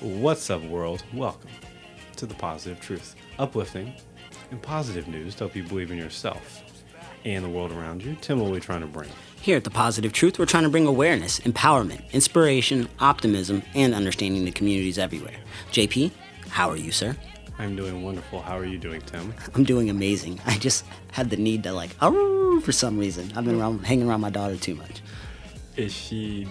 What's up, world? Welcome to the Positive Truth. Uplifting and positive news to help you believe in yourself and the world around you. Tim, what are we trying to bring? Here at The Positive Truth, we're trying to bring awareness, empowerment, inspiration, optimism, and understanding to communities everywhere. JP, how are you, sir? I'm doing wonderful. How are you doing, Tim? I'm doing amazing. I just had the need to like, for some reason. I've been around, hanging around my daughter too much. Is she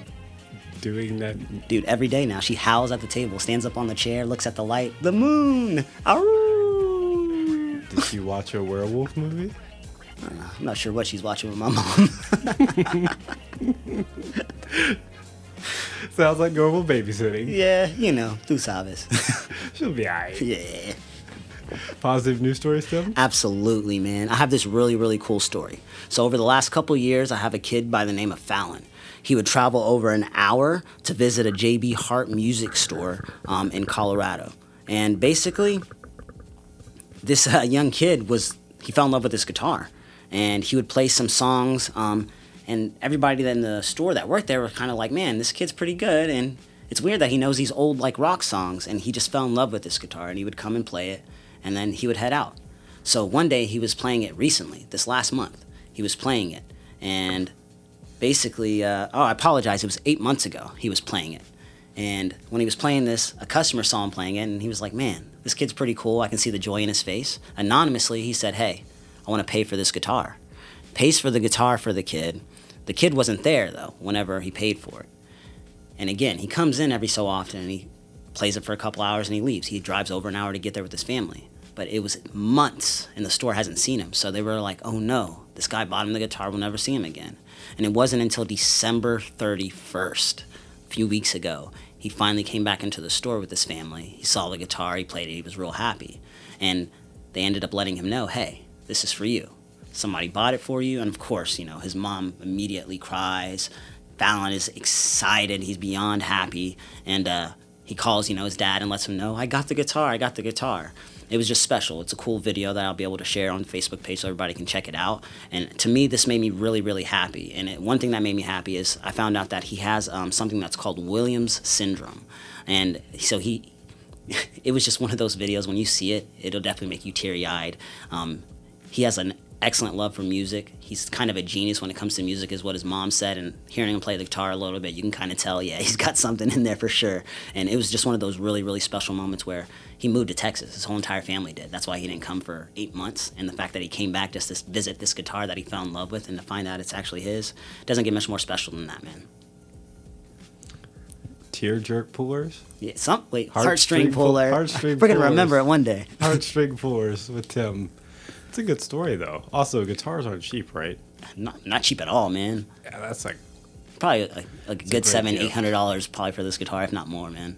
doing that? Dude, every day now, she howls at the table, stands up on the chair, looks at the light, the moon. Aroo! Did she watch a werewolf movie? Uh, I'm not sure what she's watching with my mom. Sounds like normal babysitting. yeah, you know, tú sabes. She'll be alright. yeah. Positive news story Tim? Absolutely, man. I have this really, really cool story. So, over the last couple years, I have a kid by the name of Fallon. He would travel over an hour to visit a JB Hart music store um, in Colorado. And basically, this uh, young kid was, he fell in love with this guitar. And he would play some songs. Um, and everybody in the store that worked there was kind of like, man, this kid's pretty good. And it's weird that he knows these old, like, rock songs. And he just fell in love with this guitar. And he would come and play it. And then he would head out. So one day he was playing it recently, this last month. He was playing it. And basically, uh, oh, I apologize. It was eight months ago he was playing it. And when he was playing this, a customer saw him playing it and he was like, man, this kid's pretty cool. I can see the joy in his face. Anonymously, he said, hey, I want to pay for this guitar. Pays for the guitar for the kid. The kid wasn't there, though, whenever he paid for it. And again, he comes in every so often and he plays it for a couple hours and he leaves. He drives over an hour to get there with his family. But it was months and the store hasn't seen him. So they were like, oh no, this guy bought him the guitar. We'll never see him again. And it wasn't until December 31st, a few weeks ago, he finally came back into the store with his family. He saw the guitar, he played it, he was real happy. And they ended up letting him know, hey, this is for you. Somebody bought it for you. And of course, you know, his mom immediately cries. Fallon is excited. He's beyond happy. And uh, he calls, you know, his dad and lets him know, I got the guitar, I got the guitar. It was just special. It's a cool video that I'll be able to share on the Facebook page so everybody can check it out. And to me, this made me really, really happy. And it, one thing that made me happy is I found out that he has um, something that's called Williams syndrome. And so he, it was just one of those videos when you see it, it'll definitely make you teary eyed. Um, he has an excellent love for music. He's kind of a genius when it comes to music, is what his mom said. And hearing him play the guitar a little bit, you can kind of tell, yeah, he's got something in there for sure. And it was just one of those really, really special moments where he moved to Texas. His whole entire family did. That's why he didn't come for eight months. And the fact that he came back just to visit this guitar that he fell in love with and to find out it's actually his doesn't get much more special than that, man. Tear jerk pullers? Yeah, some wait, Heartstring heartstring pull- puller. heartstring We're gonna remember it pullers. one day. Heartstring pullers with Tim. It's a good story, though. Also, guitars aren't cheap, right? Not not cheap at all, man. Yeah, that's like Probably like, like a good great seven, eight hundred dollars probably for this guitar, if not more, man.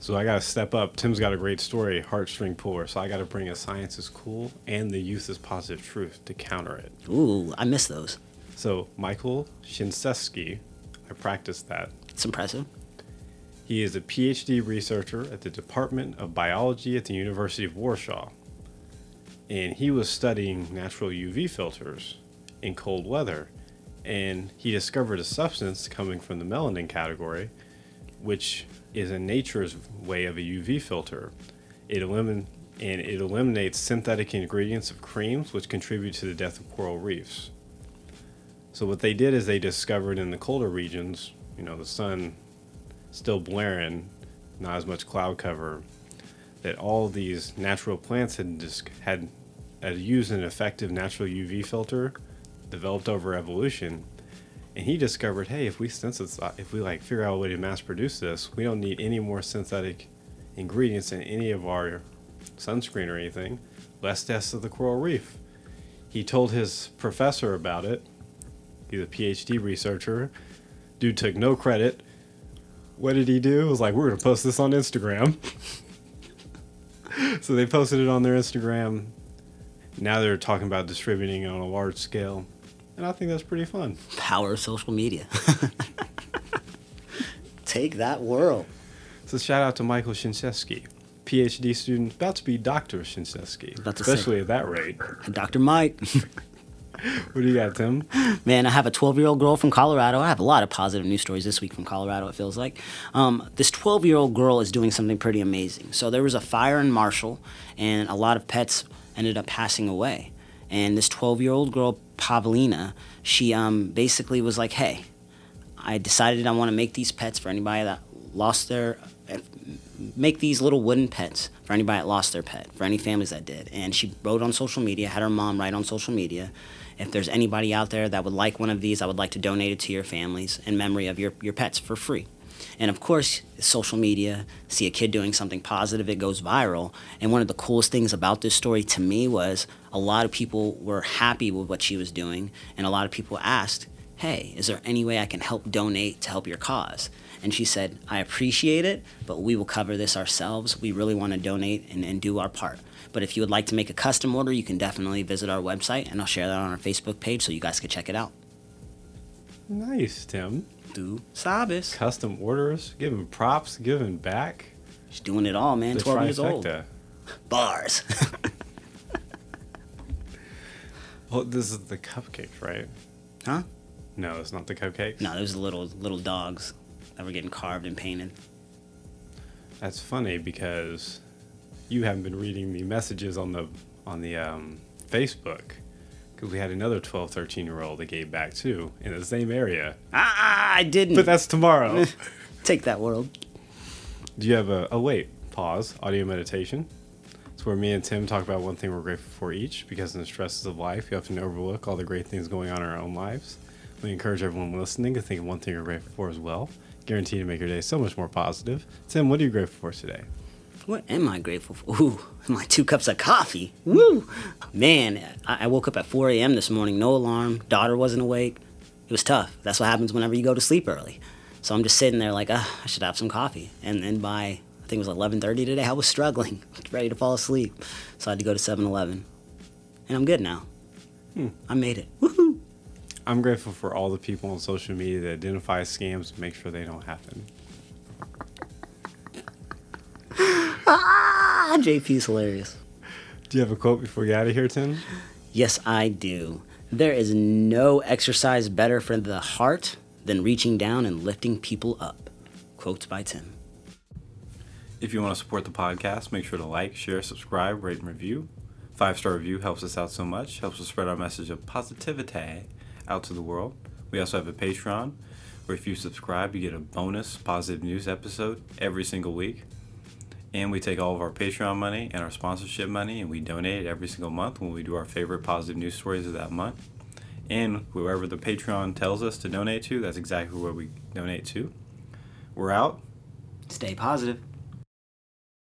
So I gotta step up. Tim's got a great story, heartstring puller. So I gotta bring a science is cool and the youth is positive truth to counter it. Ooh, I miss those. So Michael Shinsesky, I practiced that. It's impressive. He is a PhD researcher at the Department of Biology at the University of Warsaw. And he was studying natural UV filters in cold weather. And he discovered a substance coming from the melanin category, which is in nature's way of a UV filter. It elimin- and it eliminates synthetic ingredients of creams, which contribute to the death of coral reefs. So what they did is they discovered in the colder regions, you know, the sun still blaring, not as much cloud cover, that all these natural plants had just had, had used an effective natural UV filter developed over evolution. And he discovered, hey, if we synthesize, uh, if we like figure out a way to mass produce this, we don't need any more synthetic ingredients in any of our sunscreen or anything. Less deaths of the coral reef. He told his professor about it. He's a PhD researcher. Dude took no credit. What did he do? It was like, we're gonna post this on Instagram. so they posted it on their Instagram. Now they're talking about distributing on a large scale. And I think that's pretty fun. Power of social media. Take that world. So shout out to Michael Shinsesky, PhD student, about to be Dr. Shinsesky, About to say. especially at that rate. Dr. Mike. What do you got, Tim? Man, I have a 12 year old girl from Colorado. I have a lot of positive news stories this week from Colorado, it feels like. Um, this 12 year old girl is doing something pretty amazing. So there was a fire in Marshall, and a lot of pets ended up passing away. And this 12 year old girl, Pavlina, she um, basically was like, hey, I decided I want to make these pets for anybody that lost their make these little wooden pets for anybody that lost their pet, for any families that did. And she wrote on social media, had her mom write on social media, if there's anybody out there that would like one of these, I would like to donate it to your families in memory of your, your pets for free. And of course, social media, see a kid doing something positive, it goes viral. And one of the coolest things about this story to me was a lot of people were happy with what she was doing, and a lot of people asked, Hey, is there any way I can help donate to help your cause? And she said, I appreciate it, but we will cover this ourselves. We really want to donate and, and do our part. But if you would like to make a custom order, you can definitely visit our website, and I'll share that on our Facebook page so you guys can check it out. Nice, Tim. Do sabes. Custom orders, giving props, giving back. She's doing it all, man. The 12 years old. Bars. Well, this is the cupcakes, right? huh? No, it's not the cupcakes. No, those are little little dogs that were getting carved and painted. That's funny because you haven't been reading the messages on the on the um, Facebook because we had another 12, 13 year old that gave back too in the same area. Ah, I didn't. But that's tomorrow. Take that world. Do you have a, oh wait, pause, audio meditation? It's where me and Tim talk about one thing we're grateful for each because in the stresses of life, you often overlook all the great things going on in our own lives. We encourage everyone listening to think of one thing you're grateful for as well. Guaranteed to make your day so much more positive. Tim, what are you grateful for today? What am I grateful for? Ooh, my two cups of coffee. Woo! Man, I, I woke up at 4 a.m. this morning, no alarm. Daughter wasn't awake. It was tough. That's what happens whenever you go to sleep early. So I'm just sitting there like, ah, I should have some coffee. And then by, I think it was 11.30 today, I was struggling, ready to fall asleep. So I had to go to 7-Eleven. And I'm good now. I made it. Woohoo! I'm grateful for all the people on social media that identify scams and make sure they don't happen. Ah, JP's hilarious. Do you have a quote before you get out of here, Tim? Yes, I do. There is no exercise better for the heart than reaching down and lifting people up. Quotes by Tim. If you want to support the podcast, make sure to like, share, subscribe, rate, and review. Five star review helps us out so much, helps us spread our message of positivity out to the world. We also have a Patreon where if you subscribe, you get a bonus positive news episode every single week. And we take all of our Patreon money and our sponsorship money and we donate it every single month when we do our favorite positive news stories of that month. And whoever the Patreon tells us to donate to, that's exactly where we donate to. We're out. Stay positive.